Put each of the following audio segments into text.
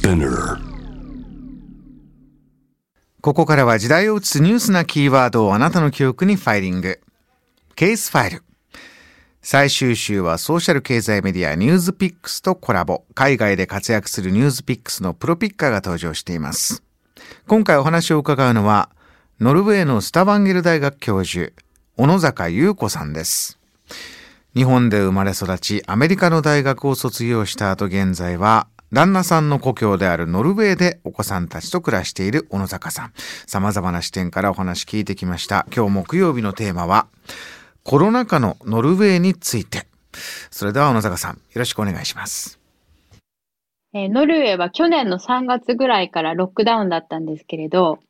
Spinner ここからは時代を映すニュースなキーワードをあなたの記憶にファイリング。ケースファイル。最終週はソーシャル経済メディアニュースピックスとコラボ。海外で活躍するニュースピックスのプロピッカーが登場しています。今回お話を伺うのは、ノルウェーのスタバンゲル大学教授、小野坂優子さんです。日本で生まれ育ち、アメリカの大学を卒業した後現在は、旦那さんの故郷であるノルウェーでお子さんたちと暮らしている小野坂さん。様々な視点からお話聞いてきました。今日木曜日のテーマは、コロナ禍のノルウェーについて。それでは小野坂さん、よろしくお願いします。えーノルウェーは去年の3月ぐらいからロックダウンだったんですけれど、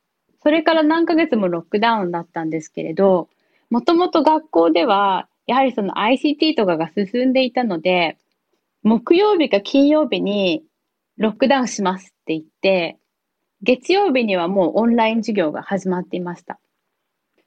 それから何ヶ月もロックダウンだったんですけれど、もともと学校では、やはりその ICT とかが進んでいたので、木曜日か金曜日にロックダウンしますって言って、月曜日にはもうオンライン授業が始まっていました。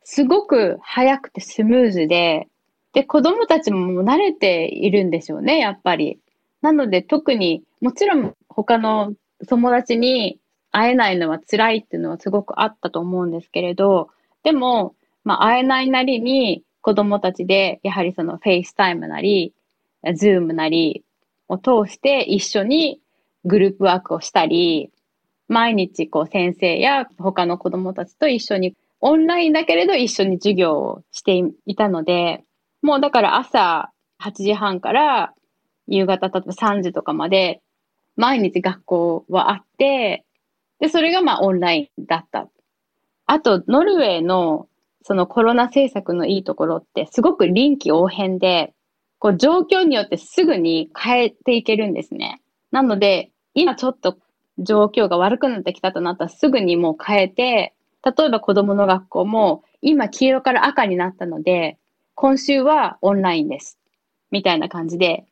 すごく早くてスムーズで、で、子供たちも慣れているんでしょうね、やっぱり。なので特に、もちろん他の友達に会えないのは辛いっていうのはすごくあったと思うんですけれど、でも、まあ会えないなりに子供たちで、やはりその FaceTime なり、Zoom なりを通して一緒にグループワークをしたり、毎日こう先生や他の子供たちと一緒にオンラインだけれど一緒に授業をしていたので、もうだから朝8時半から夕方例えば3時とかまで毎日学校はあって、で、それがまあオンラインだった。あと、ノルウェーのそのコロナ政策のいいところってすごく臨機応変で、こう状況によってすぐに変えていけるんですね。なので、今ちょっと状況が悪くなってきたとなったらすぐにもう変えて、例えば子供の学校も今黄色から赤になったので、今週はオンラインです。みたいな感じで。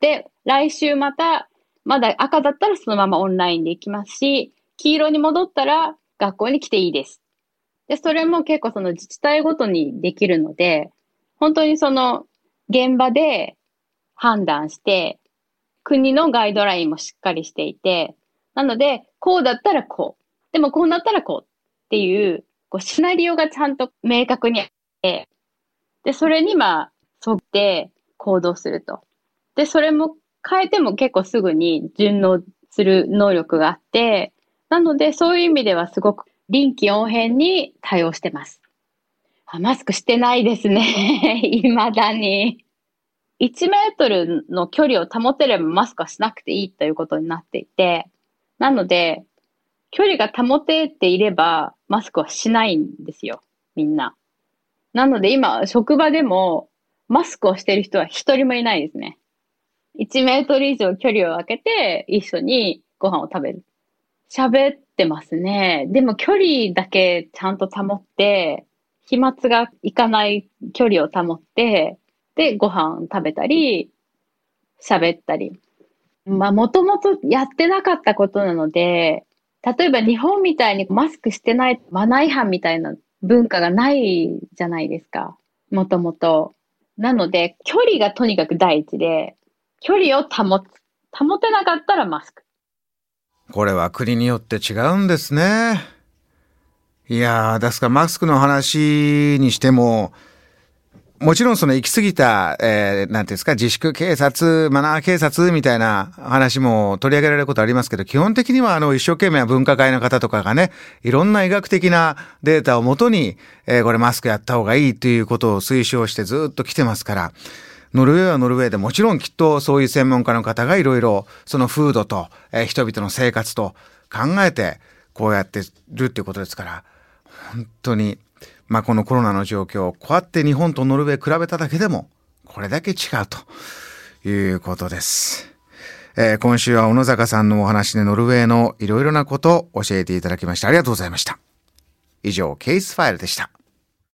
で、来週また、まだ赤だったらそのままオンラインで行きますし、黄色に戻ったら学校に来ていいです。で、それも結構その自治体ごとにできるので、本当にその現場で判断して、国のガイドラインもしっかりしていて、なので、こうだったらこう。でもこうなったらこうっていう、こうシナリオがちゃんと明確にあって、で、それにまあ、沿って行動すると。で、それも変えても結構すぐに順応する能力があって、なのでそういう意味ではすごく臨機応変に対応してます。あマスクしてないですね。未だに。1メートルの距離を保てればマスクはしなくていいということになっていて、なので、距離が保てていればマスクはしないんですよ。みんな。なので今、職場でもマスクをしてる人は一人もいないですね。1メートル以上距離を空けて一緒にご飯を食べる。喋ってますね。でも距離だけちゃんと保って、飛沫がいかない距離を保って、で、ご飯食べたり、喋ったり。まあ、もともとやってなかったことなので、例えば日本みたいにマスクしてないマナー違反みたいな文化がないじゃないですか。もともと。なので、距離がとにかく第一で、距離を保つ。保てなかったらマスク。これは国によって違うんですね。いやー、ですからマスクの話にしても、もちろんその行き過ぎた、えー、なんていうんですか、自粛警察、マナー警察みたいな話も取り上げられることありますけど、基本的にはあの一生懸命分科会の方とかがね、いろんな医学的なデータをもとに、えー、これマスクやった方がいいということを推奨してずっと来てますから、ノルウェーはノルウェーでもちろんきっとそういう専門家の方がいろいろその風土と、えー、人々の生活と考えてこうやってるっていうことですから、本当に、まあこのコロナの状況、こうやって日本とノルウェー比べただけでも、これだけ違うということです。えー、今週は小野坂さんのお話でノルウェーのいろいろなことを教えていただきまして。ありがとうございました。以上、ケースファイルでした。